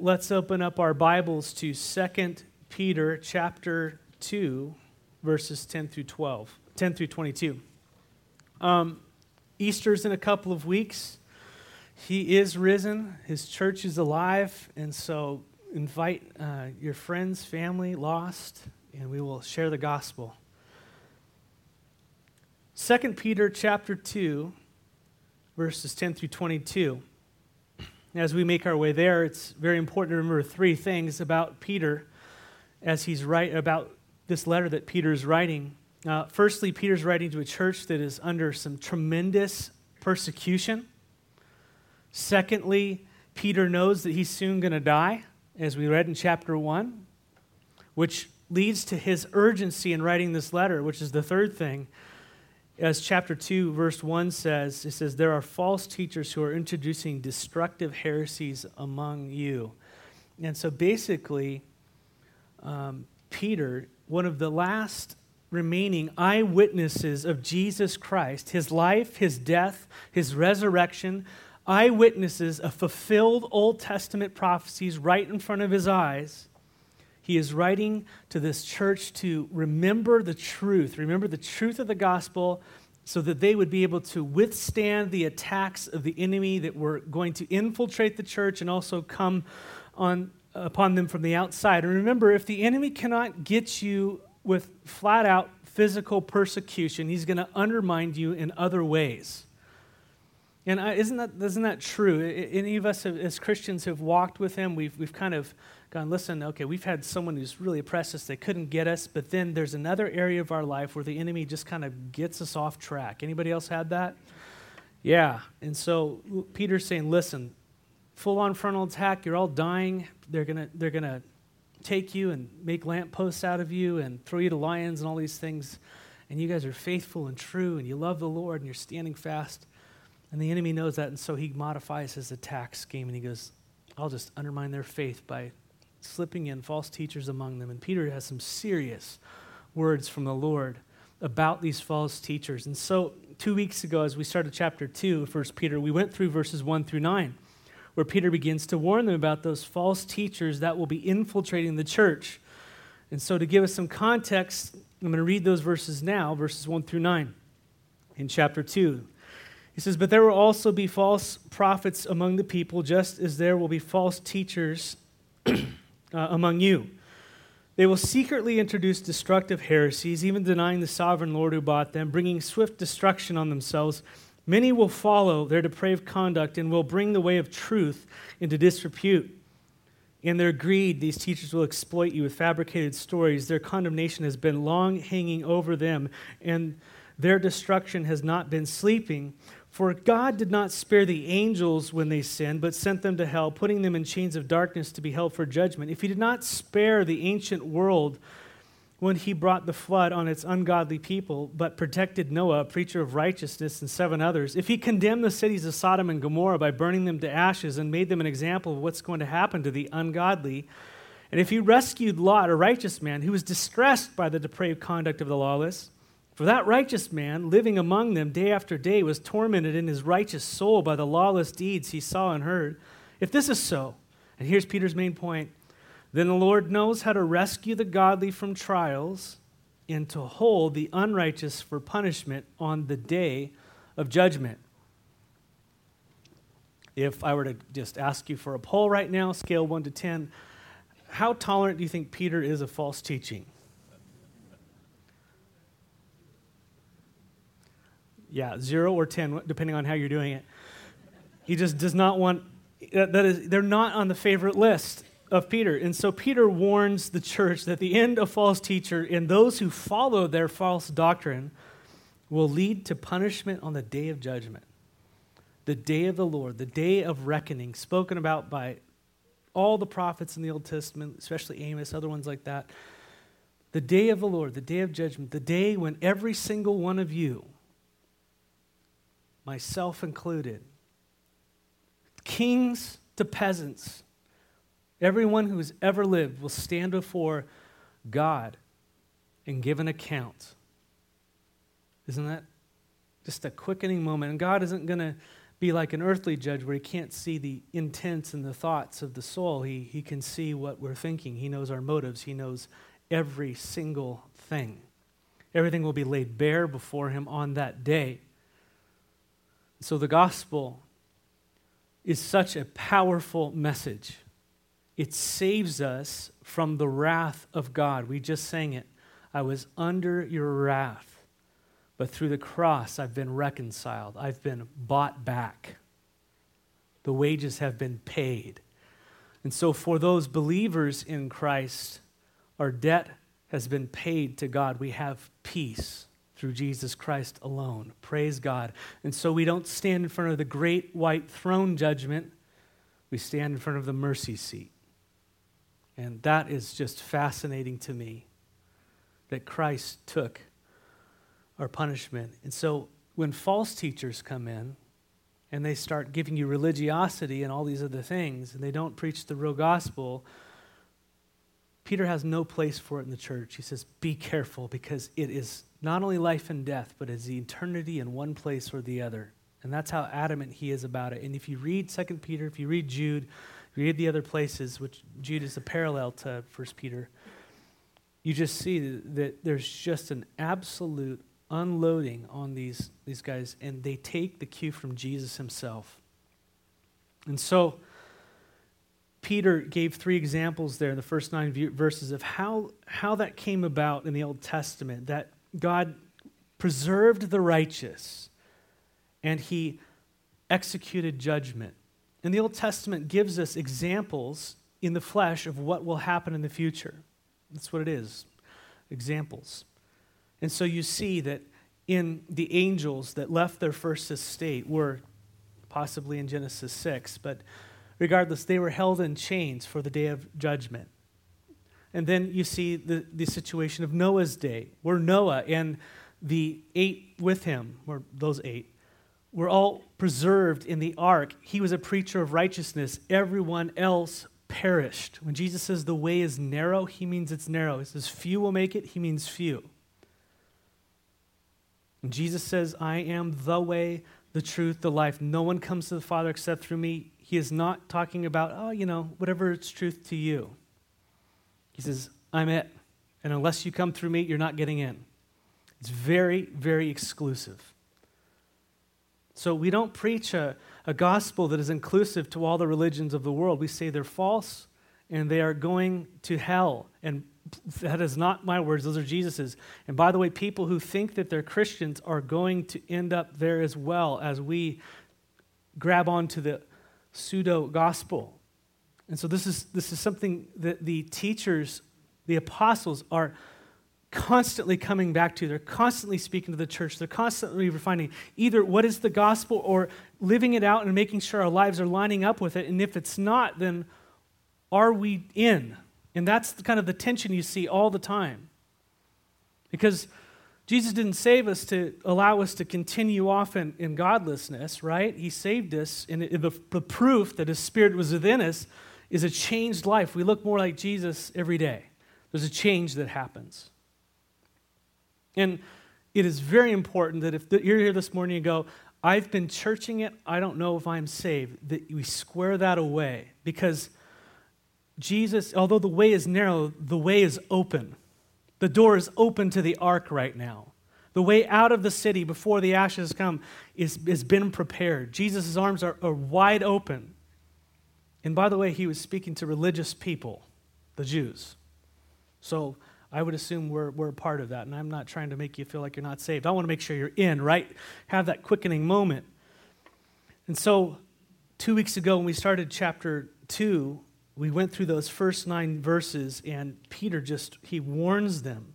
let's open up our Bibles to 2 Peter chapter 2, verses 10 through 12, 10 through 22. Um, Easter's in a couple of weeks. He is risen, his church is alive, and so invite uh, your friends, family, lost, and we will share the gospel. 2 Peter chapter 2, verses 10 through 22. As we make our way there, it's very important to remember three things about Peter as he's writing about this letter that Peter is writing. Uh, firstly, Peter's writing to a church that is under some tremendous persecution. Secondly, Peter knows that he's soon going to die, as we read in chapter 1, which leads to his urgency in writing this letter, which is the third thing as chapter 2, verse 1 says, it says, There are false teachers who are introducing destructive heresies among you. And so basically, um, Peter, one of the last remaining eyewitnesses of Jesus Christ, his life, his death, his resurrection, eyewitnesses of fulfilled Old Testament prophecies right in front of his eyes. He is writing to this church to remember the truth, remember the truth of the gospel, so that they would be able to withstand the attacks of the enemy that were going to infiltrate the church and also come on upon them from the outside. And remember, if the enemy cannot get you with flat out physical persecution, he's going to undermine you in other ways. And isn't that, isn't that true? Any of us as Christians who've walked with him, we've, we've kind of gone, listen, okay, we've had someone who's really oppressed us, they couldn't get us, but then there's another area of our life where the enemy just kind of gets us off track. Anybody else had that? Yeah. And so Peter's saying, listen, full on frontal attack, you're all dying. They're going to they're going to take you and make lampposts out of you and throw you to lions and all these things. And you guys are faithful and true and you love the Lord and you're standing fast. And the enemy knows that. And so he modifies his attack scheme and he goes, I'll just undermine their faith by slipping in false teachers among them. And Peter has some serious words from the Lord about these false teachers. And so, two weeks ago, as we started chapter 2 of 1 Peter, we went through verses 1 through 9, where Peter begins to warn them about those false teachers that will be infiltrating the church. And so, to give us some context, I'm going to read those verses now, verses 1 through 9 in chapter 2. He says, But there will also be false prophets among the people, just as there will be false teachers uh, among you. They will secretly introduce destructive heresies, even denying the sovereign Lord who bought them, bringing swift destruction on themselves. Many will follow their depraved conduct and will bring the way of truth into disrepute. In their greed, these teachers will exploit you with fabricated stories. Their condemnation has been long hanging over them, and their destruction has not been sleeping. For God did not spare the angels when they sinned, but sent them to hell, putting them in chains of darkness to be held for judgment. If He did not spare the ancient world when He brought the flood on its ungodly people, but protected Noah, a preacher of righteousness, and seven others, if He condemned the cities of Sodom and Gomorrah by burning them to ashes and made them an example of what's going to happen to the ungodly, and if He rescued Lot, a righteous man who was distressed by the depraved conduct of the lawless, for that righteous man, living among them day after day, was tormented in his righteous soul by the lawless deeds he saw and heard. If this is so, and here's Peter's main point, then the Lord knows how to rescue the godly from trials and to hold the unrighteous for punishment on the day of judgment. If I were to just ask you for a poll right now, scale 1 to 10, how tolerant do you think Peter is of false teaching? Yeah, zero or 10, depending on how you're doing it. He just does not want, that is, they're not on the favorite list of Peter. And so Peter warns the church that the end of false teacher and those who follow their false doctrine will lead to punishment on the day of judgment. The day of the Lord, the day of reckoning, spoken about by all the prophets in the Old Testament, especially Amos, other ones like that. The day of the Lord, the day of judgment, the day when every single one of you myself included, kings to peasants, everyone who has ever lived will stand before God and give an account. Isn't that just a quickening moment? And God isn't going to be like an earthly judge where he can't see the intents and the thoughts of the soul. He, he can see what we're thinking, he knows our motives, he knows every single thing. Everything will be laid bare before him on that day. So the gospel is such a powerful message. It saves us from the wrath of God. We just sang it. I was under your wrath, but through the cross I've been reconciled. I've been bought back. The wages have been paid. And so, for those believers in Christ, our debt has been paid to God. We have peace through Jesus Christ alone. Praise God. And so we don't stand in front of the great white throne judgment, we stand in front of the mercy seat. And that is just fascinating to me that Christ took our punishment. And so when false teachers come in and they start giving you religiosity and all these other things, and they don't preach the real gospel, Peter has no place for it in the church. He says, Be careful because it is not only life and death, but it's the eternity in one place or the other. And that's how adamant he is about it. And if you read 2 Peter, if you read Jude, read the other places, which Jude is a parallel to 1 Peter, you just see that there's just an absolute unloading on these, these guys, and they take the cue from Jesus himself. And so, Peter gave three examples there in the first nine verses of how, how that came about in the Old Testament that God preserved the righteous and he executed judgment. And the Old Testament gives us examples in the flesh of what will happen in the future. That's what it is examples. And so you see that in the angels that left their first estate were possibly in Genesis 6, but regardless, they were held in chains for the day of judgment. And then you see the, the situation of Noah's day, where Noah and the eight with him, or those eight, were all preserved in the ark. He was a preacher of righteousness. Everyone else perished. When Jesus says the way is narrow, he means it's narrow. He says few will make it, he means few. When Jesus says, I am the way, the truth, the life, no one comes to the Father except through me, he is not talking about, oh, you know, whatever it's truth to you. He says, I'm it. And unless you come through me, you're not getting in. It's very, very exclusive. So we don't preach a, a gospel that is inclusive to all the religions of the world. We say they're false and they are going to hell. And that is not my words, those are Jesus's. And by the way, people who think that they're Christians are going to end up there as well as we grab onto the pseudo gospel. And so this is, this is something that the teachers, the apostles, are constantly coming back to. They're constantly speaking to the church. They're constantly refining either what is the gospel or living it out and making sure our lives are lining up with it. And if it's not, then are we in? And that's kind of the tension you see all the time. Because Jesus didn't save us to allow us to continue off in, in godlessness, right? He saved us, and the, the proof that His Spirit was within us is a changed life. We look more like Jesus every day. There's a change that happens. And it is very important that if you're here this morning and go, I've been churching it, I don't know if I'm saved, that we square that away. Because Jesus, although the way is narrow, the way is open. The door is open to the ark right now. The way out of the city before the ashes come is, has been prepared. Jesus' arms are, are wide open. And by the way, he was speaking to religious people, the Jews. So I would assume we're, we're a part of that. And I'm not trying to make you feel like you're not saved. I want to make sure you're in, right? Have that quickening moment. And so, two weeks ago, when we started chapter 2, we went through those first nine verses, and Peter just, he warns them.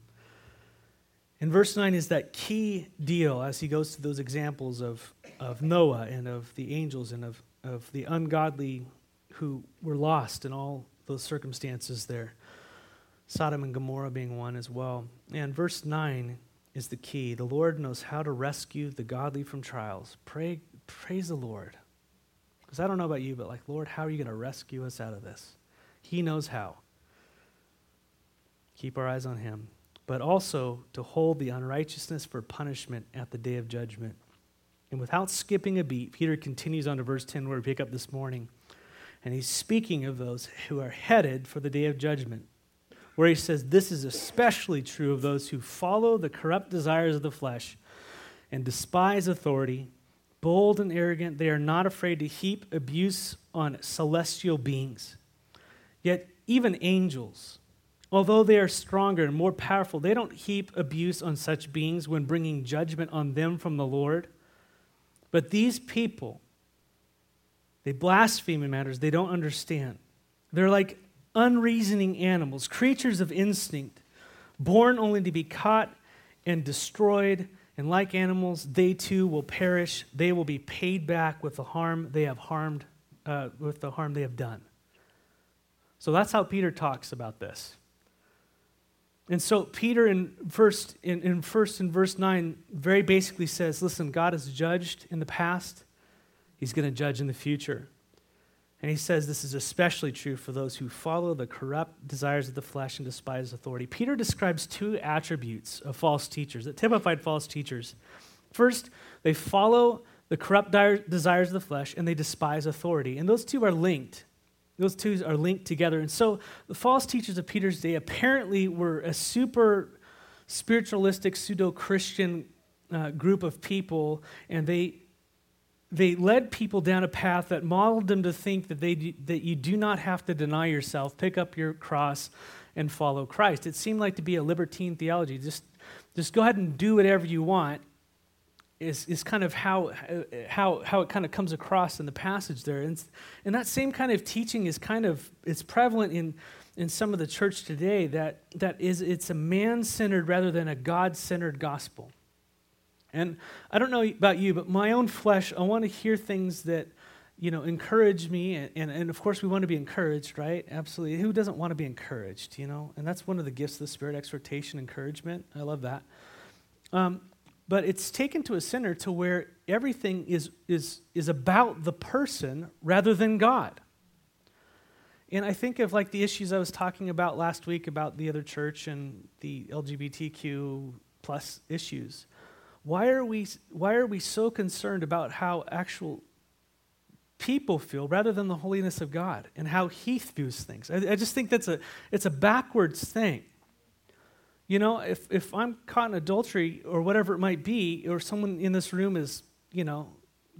And verse 9 is that key deal as he goes to those examples of, of Noah and of the angels and of, of the ungodly who were lost in all those circumstances there. Sodom and Gomorrah being one as well. And verse 9 is the key. The Lord knows how to rescue the godly from trials. Pray, praise the Lord. Because I don't know about you, but like, Lord, how are you going to rescue us out of this? He knows how. Keep our eyes on Him. But also to hold the unrighteousness for punishment at the day of judgment. And without skipping a beat, Peter continues on to verse 10, where we pick up this morning. And he's speaking of those who are headed for the day of judgment, where he says, This is especially true of those who follow the corrupt desires of the flesh and despise authority. Bold and arrogant, they are not afraid to heap abuse on celestial beings. Yet, even angels, although they are stronger and more powerful, they don't heap abuse on such beings when bringing judgment on them from the Lord. But these people, they blaspheme in matters they don't understand. They're like unreasoning animals, creatures of instinct, born only to be caught and destroyed. And like animals, they too will perish. They will be paid back with the harm they have harmed, uh, with the harm they have done. So that's how Peter talks about this. And so Peter in first in, in first in verse 9 very basically says, listen, God has judged in the past, he's going to judge in the future. And he says this is especially true for those who follow the corrupt desires of the flesh and despise authority. Peter describes two attributes of false teachers that typified false teachers. First, they follow the corrupt desires of the flesh and they despise authority. And those two are linked. Those two are linked together. And so the false teachers of Peter's day apparently were a super spiritualistic, pseudo Christian uh, group of people, and they, they led people down a path that modeled them to think that, they, that you do not have to deny yourself, pick up your cross, and follow Christ. It seemed like to be a libertine theology. Just, just go ahead and do whatever you want, is, is kind of how, how, how it kind of comes across in the passage there. And, and that same kind of teaching is kind of, it's prevalent in, in some of the church today that, that is, it's a man-centered rather than a God-centered gospel. And I don't know about you, but my own flesh, I want to hear things that, you know, encourage me. And, and, and, of course, we want to be encouraged, right? Absolutely. Who doesn't want to be encouraged, you know? And that's one of the gifts of the Spirit exhortation, encouragement. I love that. Um, but it's taken to a center to where everything is, is, is about the person rather than God. And I think of like the issues I was talking about last week about the other church and the LGBTQ plus issues. Why are we, why are we so concerned about how actual people feel rather than the holiness of God and how He views things? I, I just think that's a, it's a backwards thing. You know, if, if I'm caught in adultery or whatever it might be, or someone in this room is, you know,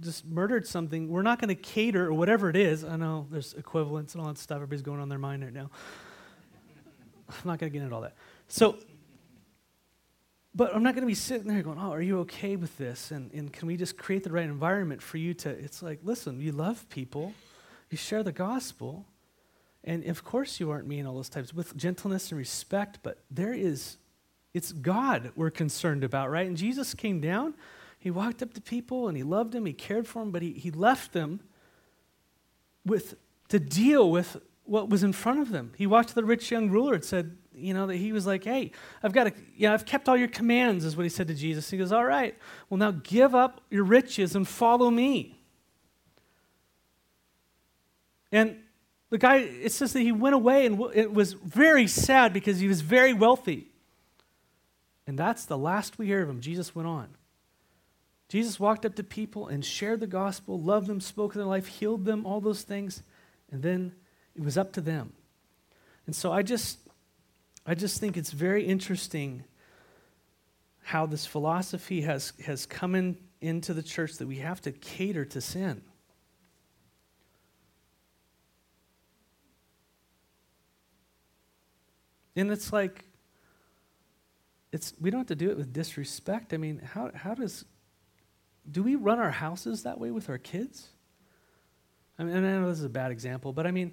just murdered something, we're not going to cater or whatever it is. I know there's equivalents and all that stuff. Everybody's going on their mind right now. I'm not going to get into all that. So, but I'm not going to be sitting there going, oh, are you okay with this? And, and can we just create the right environment for you to, it's like, listen, you love people, you share the gospel, and of course, you aren't mean all those times with gentleness and respect, but there is, it's God we're concerned about, right? And Jesus came down, he walked up to people and he loved them, he cared for them, but he, he left them with, to deal with what was in front of them. He walked to the rich young ruler and said, you know, that he was like, hey, I've got to, you know, I've kept all your commands, is what he said to Jesus. He goes, all right, well, now give up your riches and follow me. And the guy, it says that he went away and it was very sad because he was very wealthy. And that's the last we hear of him. Jesus went on. Jesus walked up to people and shared the gospel, loved them, spoke in their life, healed them, all those things. And then it was up to them. And so I just, I just think it's very interesting how this philosophy has, has come in, into the church that we have to cater to sin. And it's like, it's, we don't have to do it with disrespect. I mean, how, how does, do we run our houses that way with our kids? I mean, I know this is a bad example, but I mean,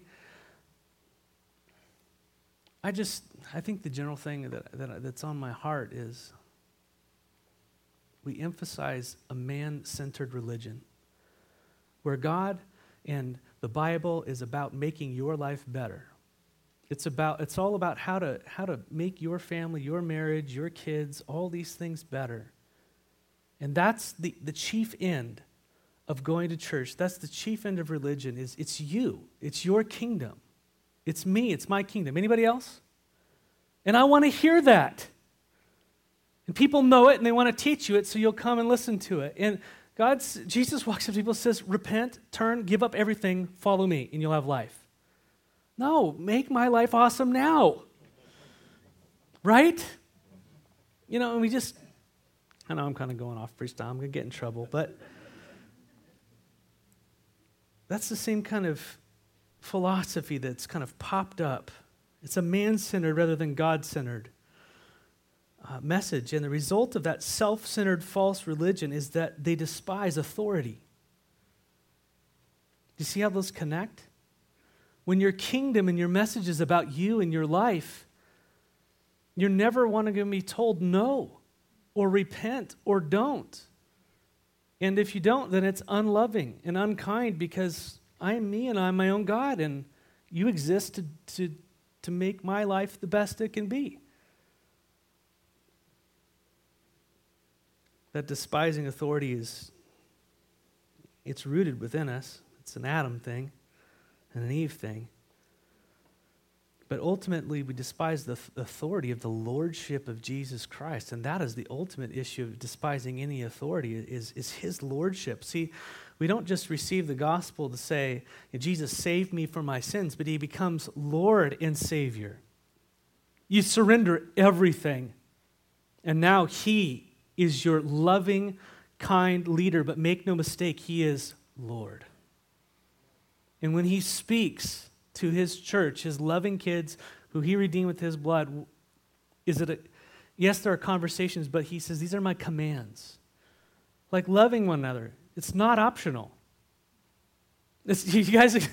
I just, I think the general thing that, that, that's on my heart is we emphasize a man centered religion where God and the Bible is about making your life better. It's about it's all about how to how to make your family, your marriage, your kids, all these things better. And that's the, the chief end of going to church. That's the chief end of religion is it's you. It's your kingdom. It's me, it's my kingdom. Anybody else? And I want to hear that. And people know it and they want to teach you it, so you'll come and listen to it. And God's, Jesus walks up to people and says, Repent, turn, give up everything, follow me, and you'll have life. No, make my life awesome now. Right? You know, and we just, I know I'm kind of going off freestyle, I'm going to get in trouble, but that's the same kind of philosophy that's kind of popped up. It's a man centered rather than God centered uh, message. And the result of that self centered false religion is that they despise authority. Do you see how those connect? When your kingdom and your message is about you and your life, you're never wanting to be told no or repent or don't. And if you don't, then it's unloving and unkind because I am me and I'm my own God, and you exist to, to, to make my life the best it can be. that despising authority is it's rooted within us. It's an Adam thing and an Eve thing. But ultimately, we despise the authority of the lordship of Jesus Christ. And that is the ultimate issue of despising any authority is, is his lordship. See, we don't just receive the gospel to say, Jesus saved me from my sins, but he becomes Lord and Savior. You surrender everything. And now he is your loving, kind leader, but make no mistake, he is Lord. And when he speaks to his church, his loving kids who he redeemed with his blood, is it a, yes, there are conversations, but he says, These are my commands. Like loving one another, it's not optional. It's, you guys,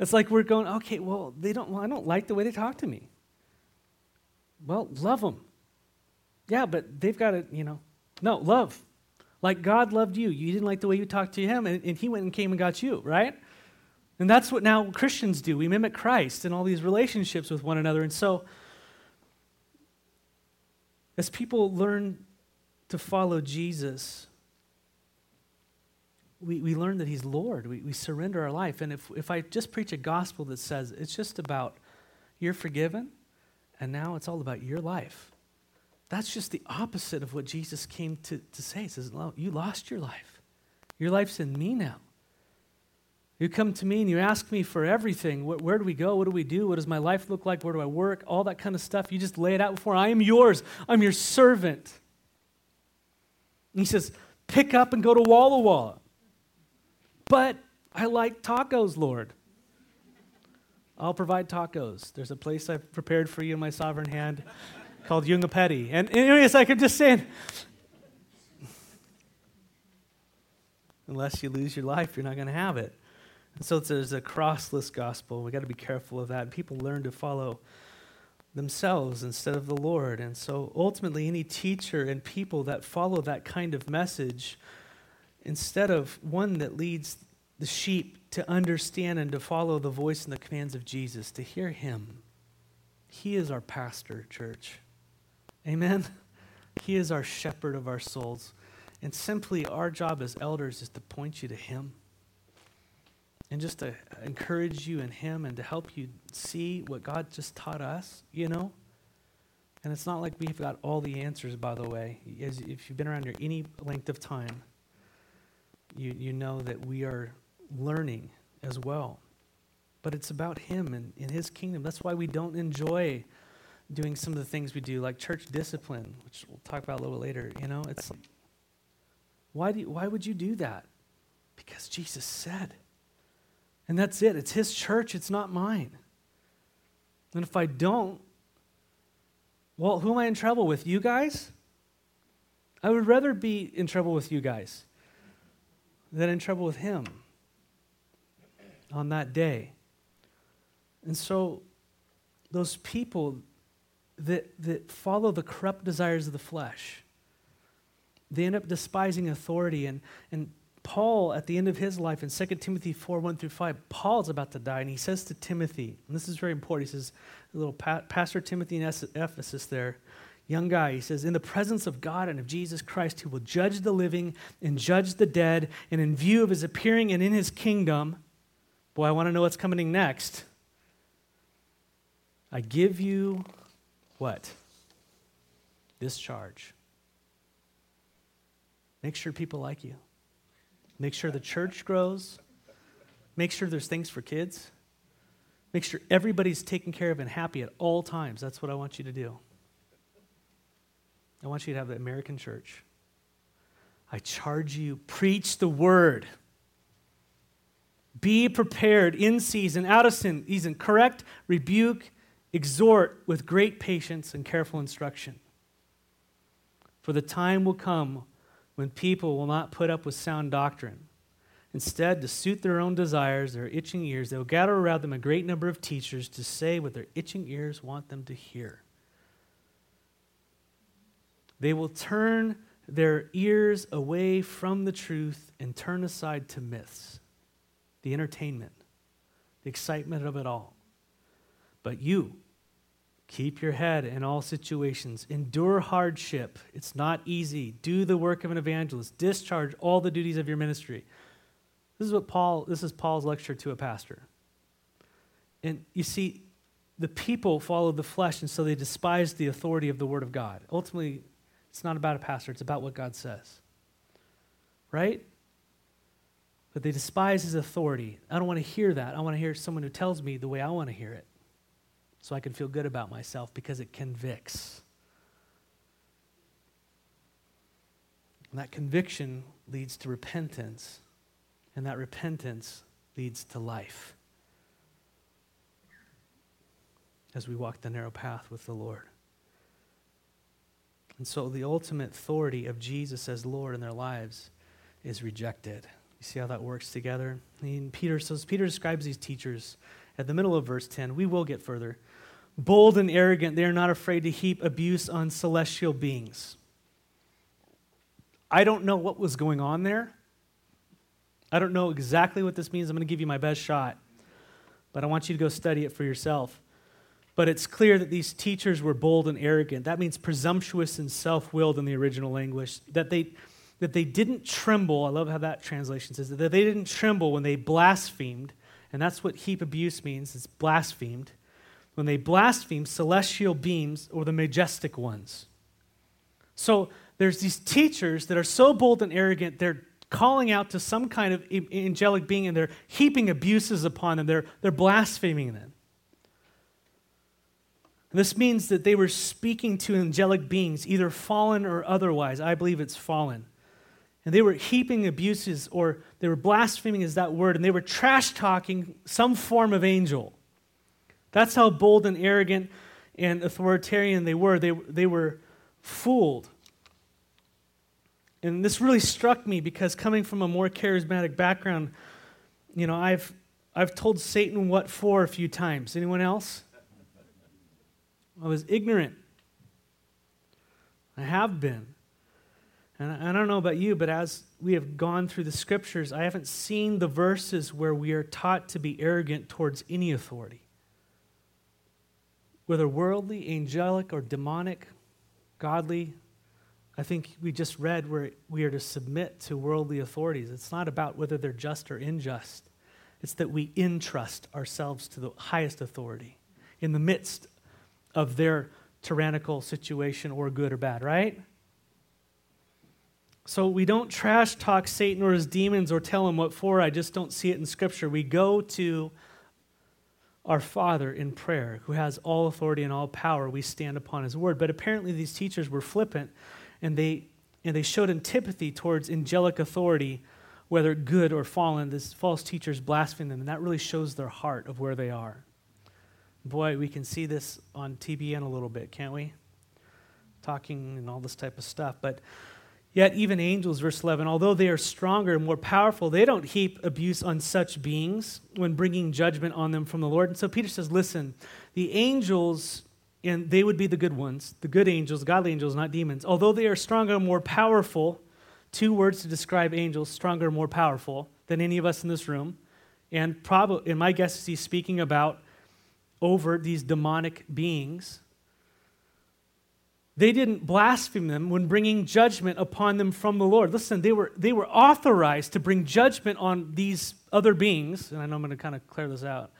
it's like we're going, okay, well, they don't, well, I don't like the way they talk to me. Well, love them. Yeah, but they've got to, you know, no, love. Like God loved you. You didn't like the way you talked to him, and, and he went and came and got you, right? And that's what now Christians do. We mimic Christ in all these relationships with one another. And so, as people learn to follow Jesus, we, we learn that He's Lord. We, we surrender our life. And if, if I just preach a gospel that says it's just about you're forgiven, and now it's all about your life, that's just the opposite of what Jesus came to, to say. He says, You lost your life. Your life's in me now. You come to me and you ask me for everything. Where, where, do we go? What do we do? What does my life look like? Where do I work? All that kind of stuff. You just lay it out before. I am yours. I'm your servant. And he says, Pick up and go to Walla Walla. But I like tacos, Lord. I'll provide tacos. There's a place I've prepared for you in my sovereign hand called Petty. And anyways, like I'm just saying, unless you lose your life, you're not going to have it. And so there's a crossless gospel. We've got to be careful of that. People learn to follow themselves instead of the Lord. And so ultimately, any teacher and people that follow that kind of message, instead of one that leads the sheep to understand and to follow the voice and the commands of Jesus, to hear him, he is our pastor, church. Amen? He is our shepherd of our souls. And simply, our job as elders is to point you to Him and just to encourage you in Him and to help you see what God just taught us, you know? And it's not like we've got all the answers, by the way. As if you've been around here any length of time, you, you know that we are learning as well. But it's about Him and in His kingdom. That's why we don't enjoy doing some of the things we do, like church discipline, which we'll talk about a little later. You know, it's why do you, why would you do that? Because Jesus said, and that's it. It's His church. It's not mine. And if I don't, well, who am I in trouble with? You guys? I would rather be in trouble with you guys than in trouble with Him on that day. And so, those people that, that follow the corrupt desires of the flesh. They end up despising authority. And, and Paul, at the end of his life in 2 Timothy 4 1 through 5, Paul's about to die, and he says to Timothy, and this is very important, he says, little pa- Pastor Timothy in Ephesus there, young guy, he says, In the presence of God and of Jesus Christ, who will judge the living and judge the dead, and in view of his appearing and in his kingdom, boy, I want to know what's coming next. I give you what? This charge. Make sure people like you. Make sure the church grows, make sure there's things for kids, make sure everybody's taken care of and happy at all times. That's what I want you to do. I want you to have the American church. I charge you, preach the word. Be prepared in season, out of season, correct, rebuke, exhort with great patience and careful instruction. For the time will come when people will not put up with sound doctrine. Instead, to suit their own desires, their itching ears, they will gather around them a great number of teachers to say what their itching ears want them to hear. They will turn their ears away from the truth and turn aside to myths, the entertainment, the excitement of it all. But you, keep your head in all situations, endure hardship. It's not easy. Do the work of an evangelist, discharge all the duties of your ministry. This is what Paul, this is Paul's lecture to a pastor. And you see, the people follow the flesh, and so they despise the authority of the Word of God. Ultimately, it's not about a pastor, it's about what God says. Right? But they despise his authority. I don't want to hear that. I want to hear someone who tells me the way I want to hear it so I can feel good about myself because it convicts. And that conviction leads to repentance, and that repentance leads to life as we walk the narrow path with the Lord. And so the ultimate authority of Jesus as Lord in their lives is rejected. You see how that works together? And Peter, so Peter describes these teachers at the middle of verse 10. We will get further. Bold and arrogant, they are not afraid to heap abuse on celestial beings. I don't know what was going on there. I don't know exactly what this means. I'm going to give you my best shot, but I want you to go study it for yourself. But it's clear that these teachers were bold and arrogant. That means presumptuous and self willed in the original language. That they, that they didn't tremble. I love how that translation says that they didn't tremble when they blasphemed. And that's what heap abuse means it's blasphemed. When they blaspheme celestial beings or the majestic ones. So there's these teachers that are so bold and arrogant, they're calling out to some kind of angelic being and they're heaping abuses upon them, they're, they're blaspheming them. This means that they were speaking to angelic beings, either fallen or otherwise. I believe it's fallen. And they were heaping abuses, or they were blaspheming, is that word, and they were trash talking some form of angel. That's how bold and arrogant and authoritarian they were. They, they were fooled. And this really struck me because coming from a more charismatic background, you know, I've, I've told Satan what for a few times. Anyone else? I was ignorant. I have been. And I don't know about you, but as we have gone through the scriptures, I haven't seen the verses where we are taught to be arrogant towards any authority. Whether worldly, angelic, or demonic, godly, I think we just read where we are to submit to worldly authorities. It's not about whether they're just or unjust, it's that we entrust ourselves to the highest authority in the midst of their tyrannical situation or good or bad, right? So we don't trash talk Satan or his demons or tell him what for. I just don't see it in Scripture. We go to our Father in prayer, who has all authority and all power. We stand upon his word. But apparently, these teachers were flippant and they, and they showed antipathy towards angelic authority, whether good or fallen. This false teachers blaspheme them, and that really shows their heart of where they are. Boy, we can see this on TBN a little bit, can't we? Talking and all this type of stuff. But yet, even angels, verse 11, although they are stronger and more powerful, they don't heap abuse on such beings when bringing judgment on them from the Lord. And so Peter says, listen, the angels, and they would be the good ones, the good angels, godly angels, not demons, although they are stronger and more powerful, two words to describe angels, stronger and more powerful than any of us in this room. And probably, and my guess is he's speaking about over these demonic beings. They didn't blaspheme them when bringing judgment upon them from the Lord. Listen, they were, they were authorized to bring judgment on these other beings. And I know I'm going to kind of clear this out.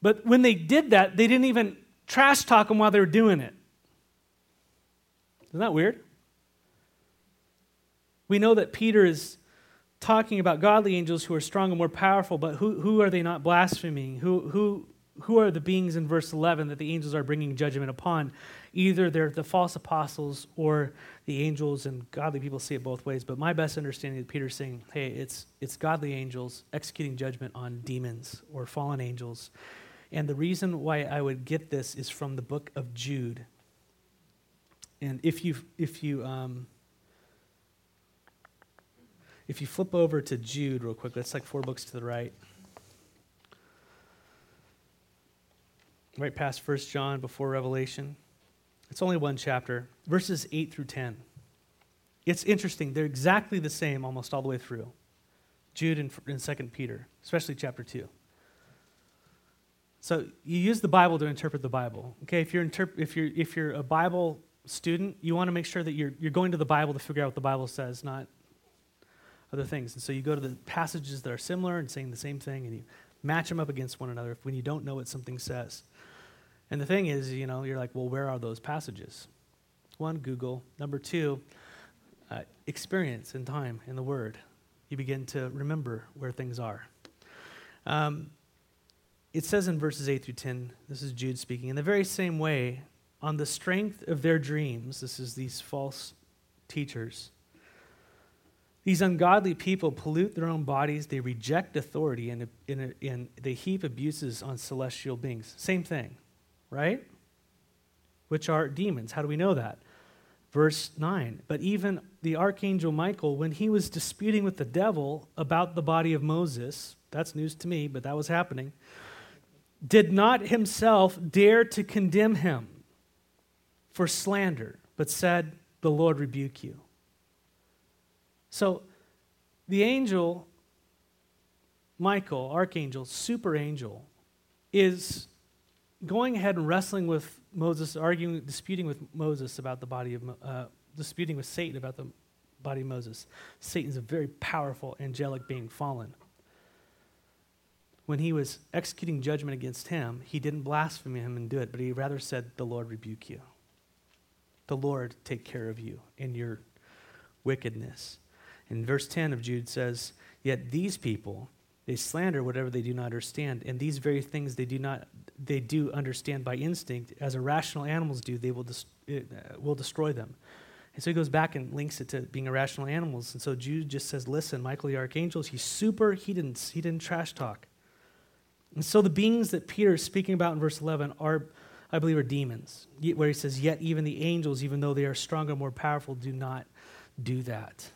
But when they did that, they didn't even trash talk them while they were doing it. Isn't that weird? We know that Peter is talking about godly angels who are strong and more powerful, but who, who are they not blaspheming? Who, who, who are the beings in verse 11 that the angels are bringing judgment upon? Either they're the false apostles or the angels, and godly people see it both ways. But my best understanding is Peter's saying, hey, it's, it's godly angels executing judgment on demons or fallen angels. And the reason why I would get this is from the book of Jude. And if you, if you, um, if you flip over to Jude real quick, that's like four books to the right. Right past First John, before Revelation. It's only one chapter, verses 8 through 10. It's interesting. They're exactly the same almost all the way through. Jude and, and 2 Peter, especially chapter 2. So you use the Bible to interpret the Bible. Okay, if you're, interp- if you're, if you're a Bible student, you want to make sure that you're, you're going to the Bible to figure out what the Bible says, not other things. And so you go to the passages that are similar and saying the same thing, and you match them up against one another if when you don't know what something says. And the thing is, you know, you're like, well, where are those passages? One, Google. Number two, uh, experience and time in the Word. You begin to remember where things are. Um, it says in verses 8 through 10, this is Jude speaking, in the very same way, on the strength of their dreams, this is these false teachers, these ungodly people pollute their own bodies, they reject authority, and, and, and they heap abuses on celestial beings. Same thing right? Which are demons. How do we know that? Verse 9. But even the archangel Michael, when he was disputing with the devil about the body of Moses, that's news to me, but that was happening, did not himself dare to condemn him for slander, but said, The Lord rebuke you. So the angel, Michael, archangel, super angel, is going ahead and wrestling with Moses, arguing, disputing with Moses about the body of, uh, disputing with Satan about the body of Moses. Satan's a very powerful angelic being, fallen. When he was executing judgment against him, he didn't blaspheme him and do it, but he rather said, The Lord rebuke you. The Lord take care of you in your wickedness. And verse 10 of Jude says, Yet these people, they slander whatever they do not understand, and these very things they do not they do understand by instinct, as irrational animals do, they will, it, uh, will destroy them. And so he goes back and links it to being irrational animals. And so Jude just says, listen, Michael the archangel, he's super, he didn't, he didn't trash talk. And so the beings that Peter is speaking about in verse 11 are, I believe, are demons, where he says, yet even the angels, even though they are stronger, more powerful, do not do that.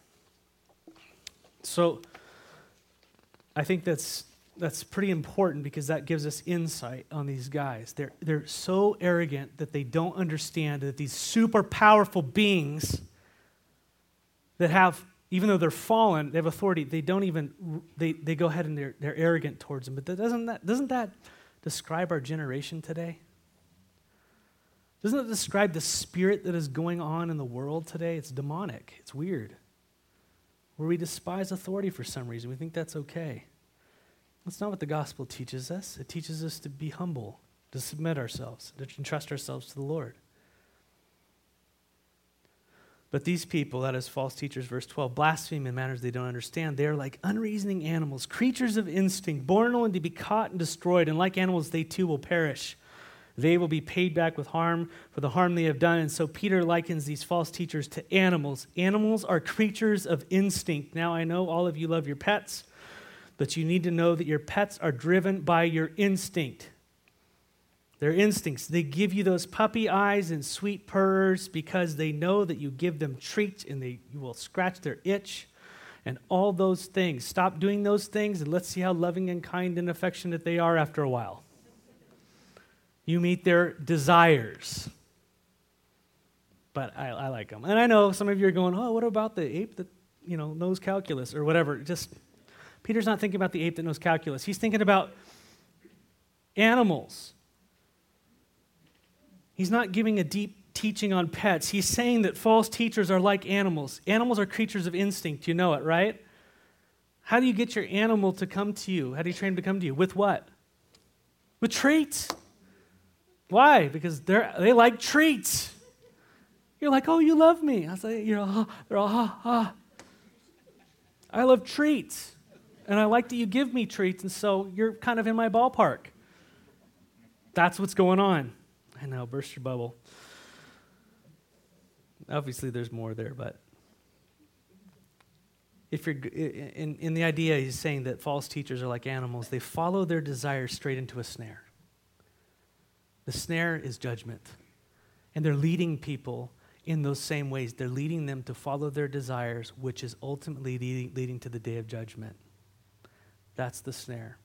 So I think that's that's pretty important because that gives us insight on these guys. They're, they're so arrogant that they don't understand that these super powerful beings that have, even though they're fallen, they have authority, they don't even, they, they go ahead and they're, they're arrogant towards them. But that, doesn't, that, doesn't that describe our generation today? Doesn't it describe the spirit that is going on in the world today? It's demonic, it's weird. Where we despise authority for some reason, we think that's okay. That's not what the gospel teaches us. It teaches us to be humble, to submit ourselves, to entrust ourselves to the Lord. But these people, that is false teachers, verse 12, blaspheme in manners they don't understand. They are like unreasoning animals, creatures of instinct, born only to be caught and destroyed. And like animals, they too will perish. They will be paid back with harm for the harm they have done. And so Peter likens these false teachers to animals. Animals are creatures of instinct. Now, I know all of you love your pets. But you need to know that your pets are driven by your instinct. Their instincts. They give you those puppy eyes and sweet purrs because they know that you give them treats and they, you will scratch their itch and all those things. Stop doing those things and let's see how loving and kind and affectionate they are after a while. You meet their desires. But I, I like them. And I know some of you are going, oh, what about the ape that, you know, knows calculus or whatever? Just Peter's not thinking about the ape that knows calculus, he's thinking about animals. He's not giving a deep teaching on pets. He's saying that false teachers are like animals. Animals are creatures of instinct. You know it, right? How do you get your animal to come to you? How do you train them to come to you? With what? With treats. Why? Because they're, they like treats. You're like, oh, you love me. I say, you know, oh, they're all, ah, ah. I love treats. And I like that you give me treats, and so you're kind of in my ballpark. That's what's going on. I know, burst your bubble. Obviously, there's more there, but if you're in, in the idea, he's saying that false teachers are like animals. They follow their desires straight into a snare. The snare is judgment. And they're leading people in those same ways. They're leading them to follow their desires, which is ultimately leading, leading to the day of judgment. That's the snare.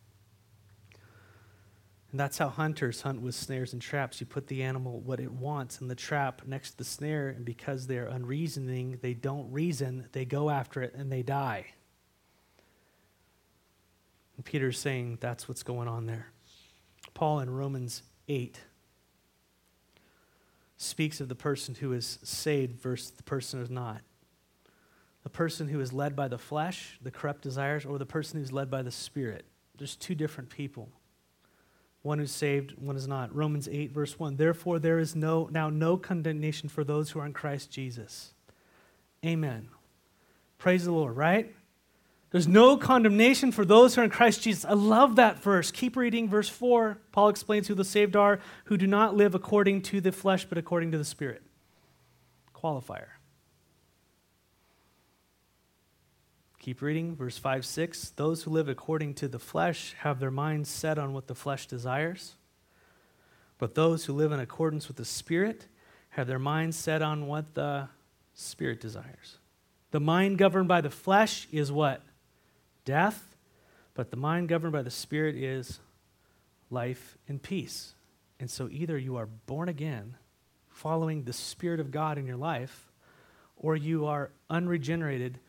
And that's how hunters hunt with snares and traps. You put the animal what it wants in the trap next to the snare, and because they're unreasoning, they don't reason, they go after it and they die. And Peter's saying that's what's going on there. Paul in Romans 8 speaks of the person who is saved versus the person who's not. The person who is led by the flesh, the corrupt desires, or the person who's led by the Spirit. There's two different people one who's saved, one is not. Romans 8, verse 1. Therefore, there is no, now no condemnation for those who are in Christ Jesus. Amen. Praise the Lord, right? There's no condemnation for those who are in Christ Jesus. I love that verse. Keep reading verse 4. Paul explains who the saved are who do not live according to the flesh, but according to the Spirit. Qualifier. Keep reading, verse 5 6. Those who live according to the flesh have their minds set on what the flesh desires. But those who live in accordance with the Spirit have their minds set on what the Spirit desires. The mind governed by the flesh is what? Death. But the mind governed by the Spirit is life and peace. And so either you are born again, following the Spirit of God in your life, or you are unregenerated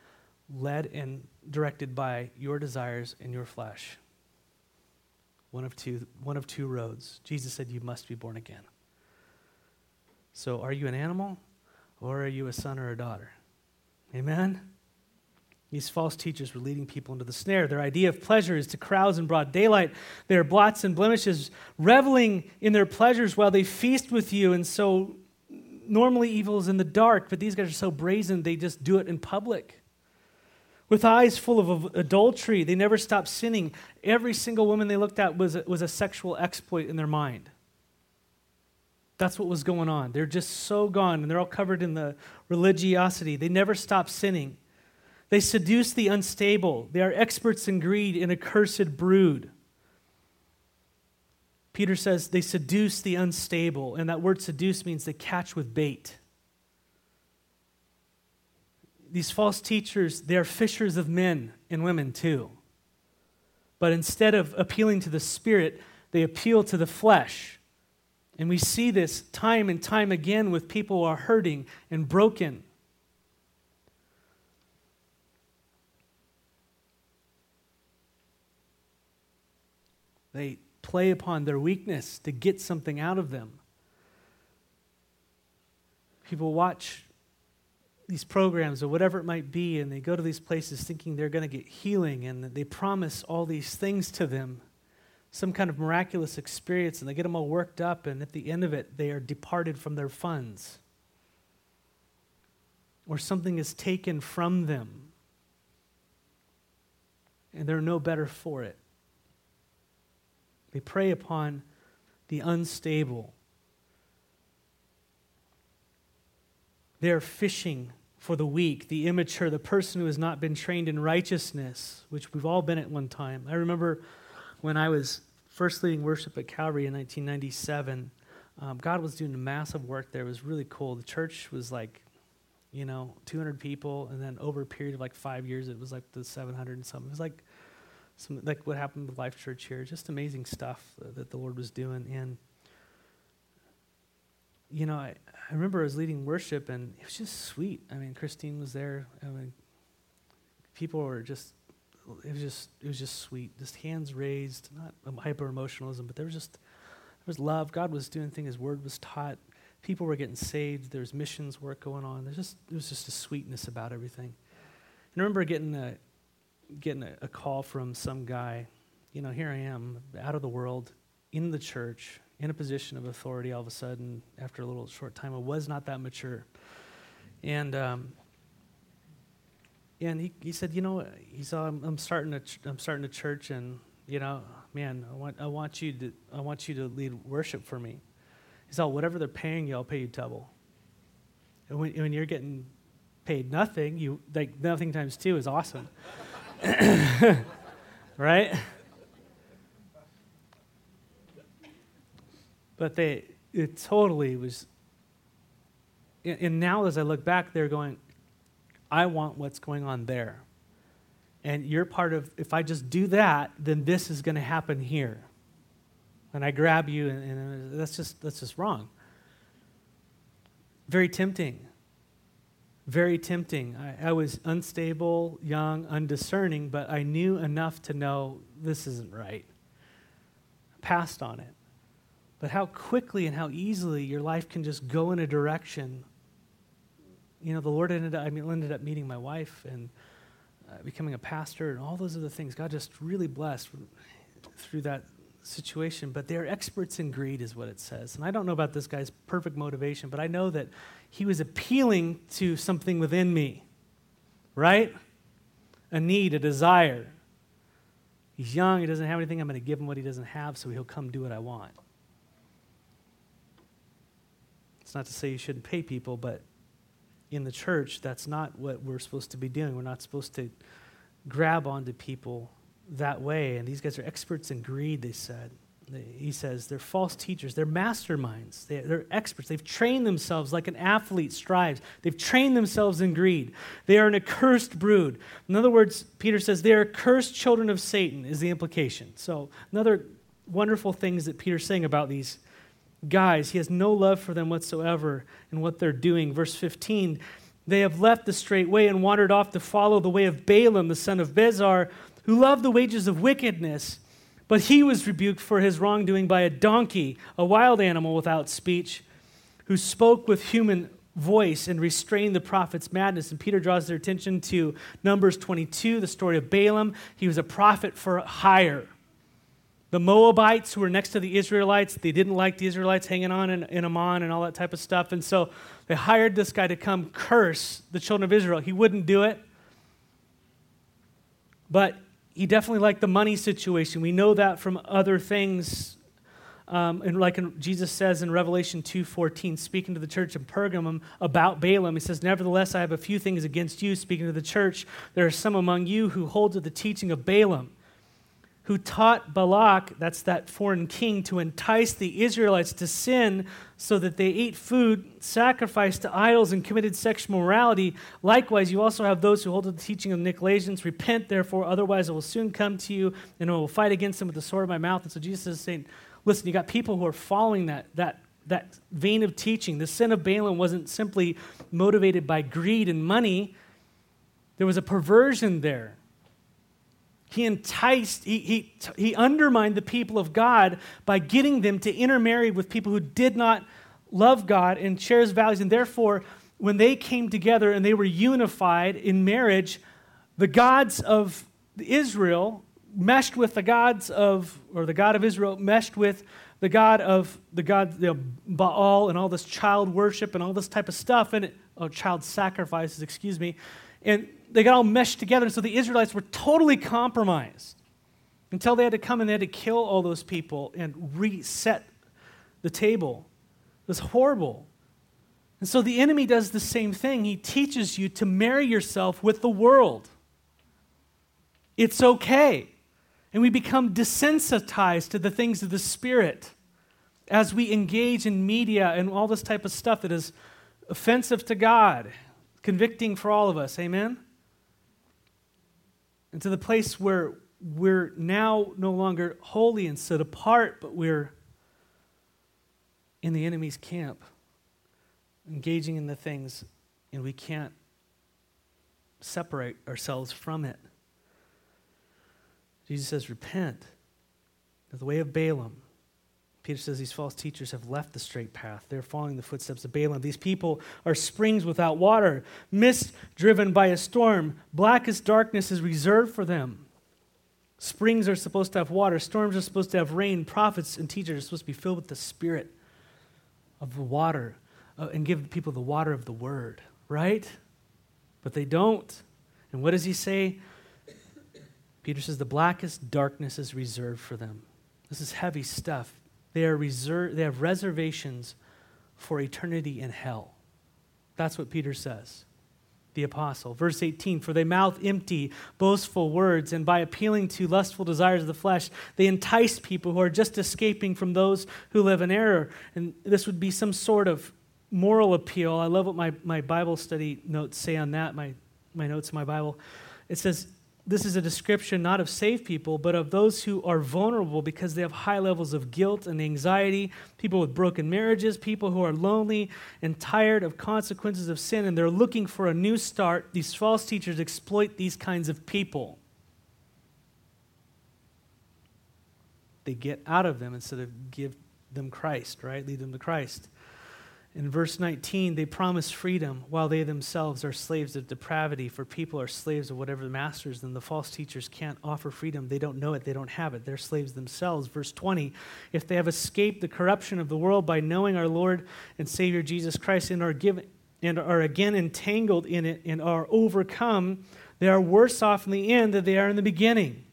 led and directed by your desires and your flesh. One of two, one of two roads. Jesus said you must be born again. So are you an animal or are you a son or a daughter? Amen? These false teachers were leading people into the snare. Their idea of pleasure is to carouse in broad daylight. They are blots and blemishes, reveling in their pleasures while they feast with you. And so, normally evil is in the dark, but these guys are so brazen, they just do it in public with eyes full of adultery. They never stopped sinning. Every single woman they looked at was a, was a sexual exploit in their mind. That's what was going on. They're just so gone, and they're all covered in the religiosity. They never stop sinning. They seduce the unstable. They are experts in greed and accursed brood. Peter says they seduce the unstable, and that word seduce means they catch with bait these false teachers, they're fishers of men and women too. But instead of appealing to the spirit, they appeal to the flesh. And we see this time and time again with people who are hurting and broken. They play upon their weakness to get something out of them. People watch these programs or whatever it might be, and they go to these places thinking they're going to get healing, and they promise all these things to them, some kind of miraculous experience, and they get them all worked up, and at the end of it, they are departed from their funds. Or something is taken from them, and they're no better for it. They prey upon the unstable They're fishing for the weak, the immature, the person who has not been trained in righteousness, which we've all been at one time. I remember when I was first leading worship at Calvary in 1997, um, God was doing massive work there. It was really cool. The church was like, you know, 200 people, and then over a period of like five years, it was like the 700 and something. It was like some like what happened with Life Church here. Just amazing stuff that the Lord was doing. And you know, I, I remember I was leading worship and it was just sweet. I mean, Christine was there. I mean, people were just, it was just, it was just sweet. Just hands raised, not hyper emotionalism, but there was just, there was love. God was doing things. His word was taught. People were getting saved. There was missions work going on. There's just, there was just a sweetness about everything. And I remember getting a, getting a, a call from some guy. You know, here I am, out of the world, in the church, in a position of authority all of a sudden after a little short time. I was not that mature. And, um, and he, he said, you know, he saw I'm, I'm starting a ch- I'm starting a church, and you know, man, I want I want you to I want you to lead worship for me. He said, whatever they're paying you, I'll pay you double. And when, when you're getting paid nothing, you like nothing times two is awesome, right? But they it totally was. And now, as I look back, they're going, I want what's going on there. And you're part of, if I just do that, then this is going to happen here. And I grab you, and, and uh, that's, just, that's just wrong. Very tempting. Very tempting. I, I was unstable, young, undiscerning, but I knew enough to know this isn't right. Passed on it. But how quickly and how easily your life can just go in a direction. You know, the Lord ended up, I mean, ended up meeting my wife and uh, becoming a pastor and all those other things. God just really blessed through that situation. But they're experts in greed, is what it says. And I don't know about this guy's perfect motivation, but I know that he was appealing to something within me, right? A need, a desire. He's young, he doesn't have anything. I'm going to give him what he doesn't have, so he'll come do what I want. Not to say you shouldn't pay people, but in the church, that's not what we're supposed to be doing. We're not supposed to grab onto people that way. And these guys are experts in greed, they said. He says they're false teachers. They're masterminds. They're experts. They've trained themselves like an athlete strives. They've trained themselves in greed. They are an accursed brood. In other words, Peter says they are cursed children of Satan, is the implication. So, another wonderful things that Peter's saying about these guys. He has no love for them whatsoever in what they're doing. Verse 15 they have left the straight way and wandered off to follow the way of Balaam, the son of Bezer, who loved the wages of wickedness. But he was rebuked for his wrongdoing by a donkey, a wild animal without speech, who spoke with human voice and restrained the prophet's madness. And Peter draws their attention to Numbers 22, the story of Balaam. He was a prophet for hire. The Moabites who were next to the Israelites, they didn't like the Israelites hanging on in, in Ammon and all that type of stuff. And so they hired this guy to come curse the children of Israel. He wouldn't do it. But he definitely liked the money situation. We know that from other things. Um, and like in, Jesus says in Revelation 2.14, speaking to the church in Pergamum about Balaam, he says, Nevertheless, I have a few things against you, speaking to the church. There are some among you who hold to the teaching of Balaam who taught Balak, that's that foreign king, to entice the Israelites to sin so that they ate food sacrificed to idols and committed sexual morality. Likewise, you also have those who hold to the teaching of the Nicolaitans. Repent, therefore, otherwise I will soon come to you and I will fight against them with the sword of my mouth. And so Jesus is saying, listen, you got people who are following that, that, that vein of teaching. The sin of Balaam wasn't simply motivated by greed and money, there was a perversion there. He enticed, he, he, he undermined the people of God by getting them to intermarry with people who did not love God and share his values. And therefore, when they came together and they were unified in marriage, the gods of Israel meshed with the gods of, or the God of Israel meshed with the God of the God you know, Baal and all this child worship and all this type of stuff and it, oh, child sacrifices, excuse me. And they got all meshed together. And so the Israelites were totally compromised until they had to come and they had to kill all those people and reset the table. It was horrible. And so the enemy does the same thing. He teaches you to marry yourself with the world. It's okay. And we become desensitized to the things of the Spirit as we engage in media and all this type of stuff that is offensive to God, convicting for all of us. Amen? And to the place where we're now no longer holy and set apart, but we're in the enemy's camp, engaging in the things, and we can't separate ourselves from it. Jesus says, Repent the way of Balaam Peter says these false teachers have left the straight path. They're following the footsteps of Balaam. These people are springs without water, mist driven by a storm. Blackest darkness is reserved for them. Springs are supposed to have water, storms are supposed to have rain. Prophets and teachers are supposed to be filled with the spirit of the water uh, and give people the water of the word, right? But they don't. And what does he say? Peter says, The blackest darkness is reserved for them. This is heavy stuff. They, are reserved, they have reservations for eternity in hell. That's what Peter says the apostle. Verse 18 For they mouth empty, boastful words, and by appealing to lustful desires of the flesh, they entice people who are just escaping from those who live in error. And this would be some sort of moral appeal. I love what my, my Bible study notes say on that, my, my notes in my Bible. It says, this is a description not of saved people, but of those who are vulnerable because they have high levels of guilt and anxiety, people with broken marriages, people who are lonely and tired of consequences of sin, and they're looking for a new start. These false teachers exploit these kinds of people. They get out of them instead of give them Christ, right? Lead them to Christ. In verse 19, they promise freedom while they themselves are slaves of depravity, for people are slaves of whatever the masters, and the false teachers can't offer freedom. They don't know it, they don't have it. They're slaves themselves. Verse 20, if they have escaped the corruption of the world by knowing our Lord and Savior Jesus Christ and are, given, and are again entangled in it and are overcome, they are worse off in the end than they are in the beginning.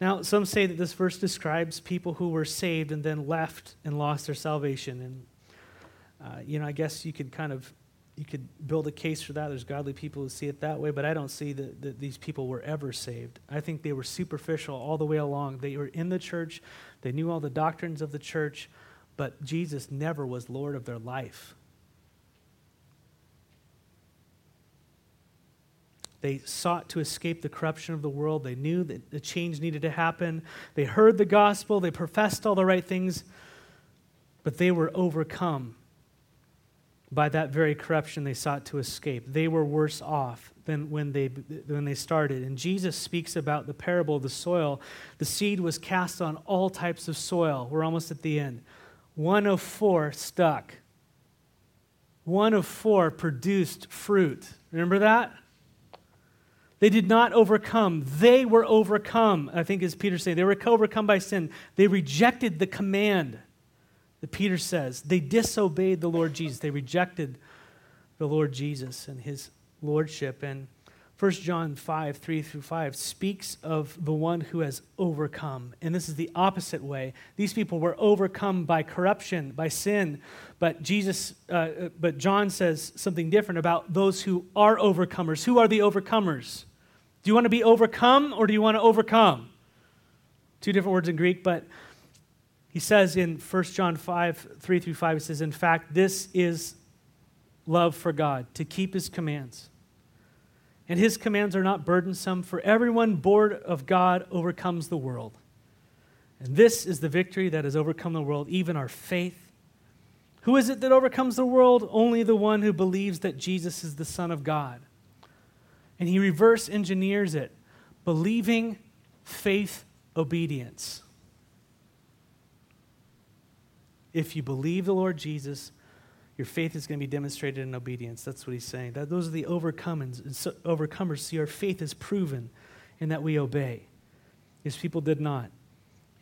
Now, some say that this verse describes people who were saved and then left and lost their salvation. And uh, you know, I guess you could kind of you could build a case for that. There's godly people who see it that way, but I don't see that, that these people were ever saved. I think they were superficial all the way along. They were in the church, they knew all the doctrines of the church, but Jesus never was Lord of their life. They sought to escape the corruption of the world. They knew that the change needed to happen. They heard the gospel. They professed all the right things, but they were overcome by that very corruption they sought to escape. They were worse off than when they, when they started. And Jesus speaks about the parable of the soil. The seed was cast on all types of soil. We're almost at the end. One of four stuck. One of four produced fruit. Remember that? They did not overcome. They were overcome. I think, as Peter saying, they were overcome by sin. They rejected the command that Peter says. They disobeyed the Lord Jesus, they rejected the Lord Jesus and his lordship. And 1 John 5, 3 through 5 speaks of the one who has overcome. And this is the opposite way. These people were overcome by corruption, by sin. But Jesus, uh, but John says something different about those who are overcomers. Who are the overcomers? Do you want to be overcome or do you want to overcome? Two different words in Greek, but he says in 1 John 5, 3 through 5, he says, In fact, this is love for God, to keep his commands. And his commands are not burdensome, for everyone born of God overcomes the world. And this is the victory that has overcome the world, even our faith. Who is it that overcomes the world? Only the one who believes that Jesus is the Son of God. And he reverse engineers it believing, faith, obedience. If you believe the Lord Jesus, your faith is going to be demonstrated in obedience. That's what he's saying. That those are the overcomers. Overcomers see our faith is proven in that we obey. These people did not.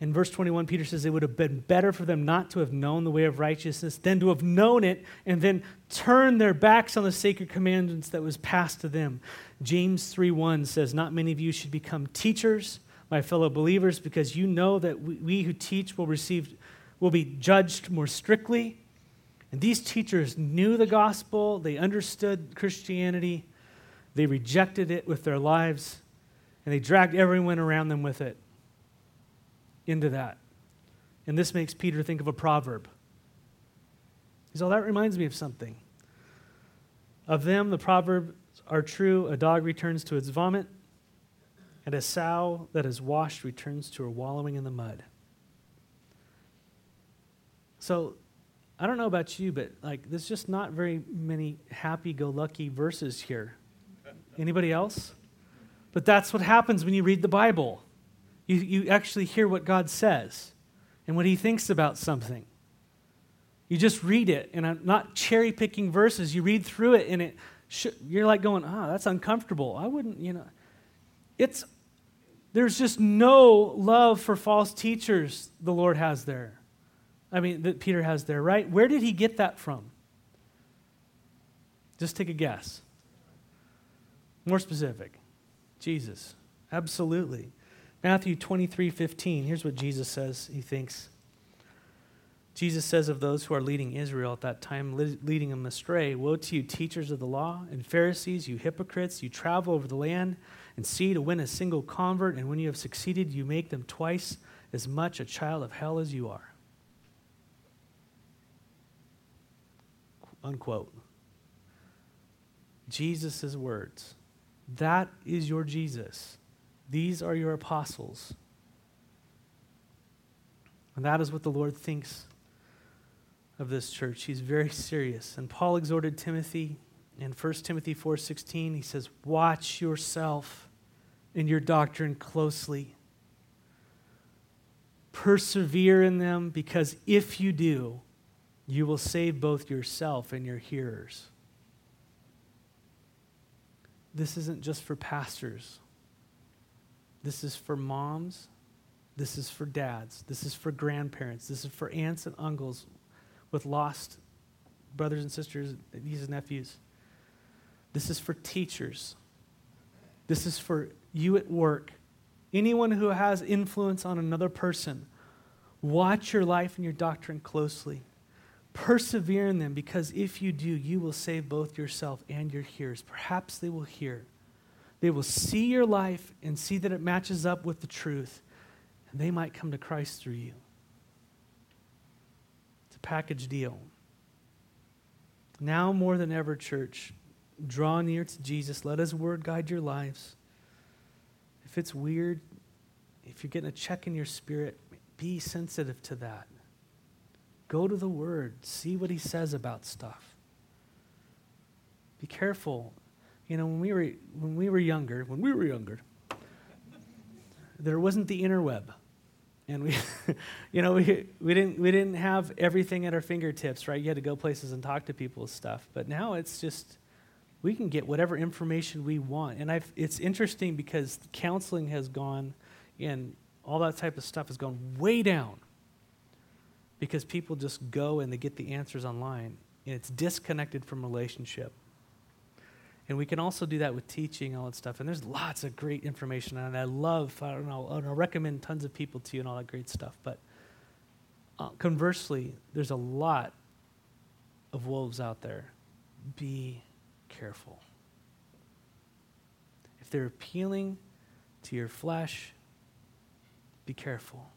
In verse 21, Peter says it would have been better for them not to have known the way of righteousness than to have known it and then turn their backs on the sacred commandments that was passed to them. James 3:1 says, Not many of you should become teachers, my fellow believers, because you know that we, we who teach will receive will be judged more strictly. And these teachers knew the gospel, they understood Christianity, they rejected it with their lives, and they dragged everyone around them with it into that. And this makes Peter think of a proverb. He says, Oh, that reminds me of something. Of them, the proverbs are true a dog returns to its vomit, and a sow that is washed returns to her wallowing in the mud. So I don't know about you, but like there's just not very many happy-go-lucky verses here. Anybody else? But that's what happens when you read the Bible. You, you actually hear what God says and what he thinks about something. You just read it, and I'm not cherry picking verses. You read through it, and it sh- you're like going, "Ah, oh, that's uncomfortable." I wouldn't, you know. It's there's just no love for false teachers. The Lord has there. I mean, that Peter has there, right? Where did he get that from? Just take a guess. More specific. Jesus. Absolutely. Matthew 23 15. Here's what Jesus says he thinks. Jesus says of those who are leading Israel at that time, leading them astray Woe to you, teachers of the law and Pharisees, you hypocrites! You travel over the land and sea to win a single convert, and when you have succeeded, you make them twice as much a child of hell as you are. Unquote. Jesus' words. That is your Jesus. These are your apostles. And that is what the Lord thinks of this church. He's very serious. And Paul exhorted Timothy in 1 Timothy 4:16. He says, "Watch yourself in your doctrine closely. Persevere in them because if you do, you will save both yourself and your hearers." This isn't just for pastors. This is for moms. This is for dads. This is for grandparents. This is for aunts and uncles with lost brothers and sisters, nieces and nephews. This is for teachers. This is for you at work. Anyone who has influence on another person. Watch your life and your doctrine closely. Persevere in them because if you do, you will save both yourself and your hearers. Perhaps they will hear. They will see your life and see that it matches up with the truth, and they might come to Christ through you It's a package deal. Now more than ever, church, draw near to Jesus. Let his word guide your lives. If it's weird, if you're getting a check in your spirit, be sensitive to that. Go to the word, see what he says about stuff. Be careful. You know, when we were when we were younger, when we were younger, there wasn't the interweb. And we you know we, we didn't we didn't have everything at our fingertips right? You had to go places and talk to people and stuff. But now it's just we can get whatever information we want. And I've, it's interesting because counseling has gone and all that type of stuff has gone way down because people just go and they get the answers online and it's disconnected from relationship and we can also do that with teaching all that stuff. And there's lots of great information. And I love, I don't know, I'll recommend tons of people to you and all that great stuff. But uh, conversely, there's a lot of wolves out there. Be careful. If they're appealing to your flesh, be careful.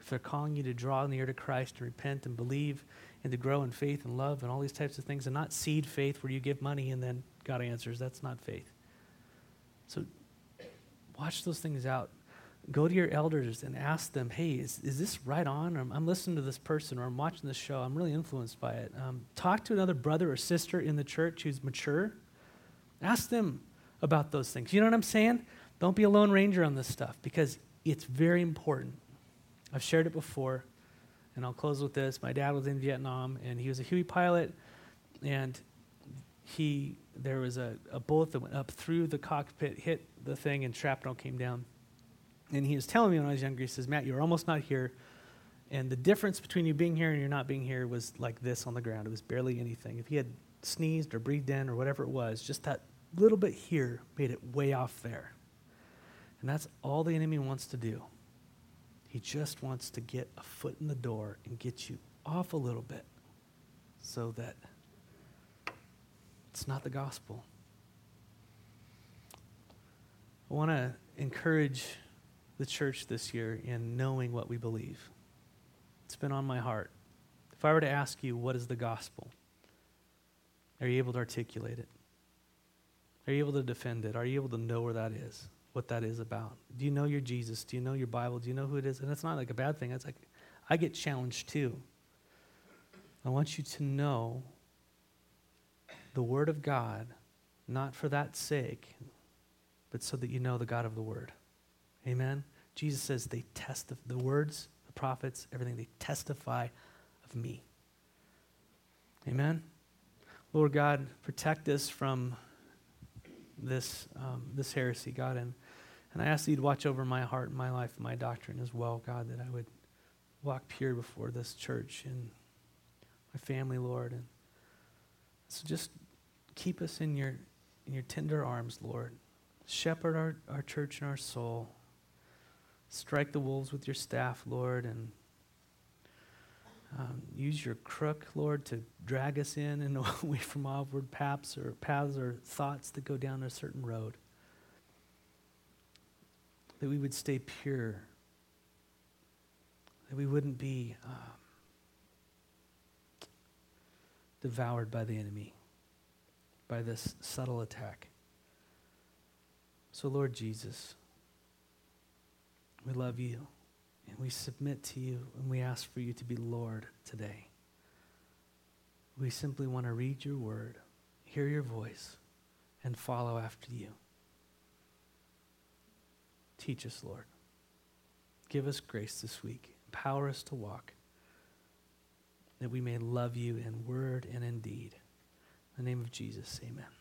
If they're calling you to draw near to Christ and repent and believe and to grow in faith and love and all these types of things, and not seed faith where you give money and then God answers. That's not faith. So watch those things out. Go to your elders and ask them, hey, is, is this right on? Or I'm listening to this person or I'm watching this show. I'm really influenced by it. Um, talk to another brother or sister in the church who's mature. Ask them about those things. You know what I'm saying? Don't be a lone ranger on this stuff because it's very important. I've shared it before, and I'll close with this. My dad was in Vietnam, and he was a Huey pilot, and he there was a, a bullet that went up through the cockpit, hit the thing, and shrapnel came down. And he was telling me when I was younger, he says, Matt, you're almost not here. And the difference between you being here and you're not being here was like this on the ground. It was barely anything. If he had sneezed or breathed in or whatever it was, just that little bit here made it way off there. And that's all the enemy wants to do. He just wants to get a foot in the door and get you off a little bit so that it's not the gospel. I want to encourage the church this year in knowing what we believe. It's been on my heart. If I were to ask you, what is the gospel? Are you able to articulate it? Are you able to defend it? Are you able to know where that is? What that is about? Do you know your Jesus? Do you know your Bible? Do you know who it is? And it's not like a bad thing. It's like I get challenged too. I want you to know the Word of God, not for that sake, but so that you know the God of the Word. Amen? Jesus says they test the words, the prophets, everything, they testify of me. Amen? Lord God, protect us from this, um, this heresy, God. And, and I ask that you'd watch over my heart my life and my doctrine as well, God, that I would walk pure before this church and my family, Lord. And so just keep us in your, in your tender arms, Lord. Shepherd our, our church and our soul. Strike the wolves with your staff, Lord, and um, use your crook, Lord, to drag us in and away from outward paths or paths or thoughts that go down a certain road. That we would stay pure. That we wouldn't be um, devoured by the enemy, by this subtle attack. So, Lord Jesus, we love you. And we submit to you and we ask for you to be Lord today. We simply want to read your word, hear your voice, and follow after you. Teach us, Lord. Give us grace this week. Empower us to walk, that we may love you in word and in deed. In the name of Jesus, amen.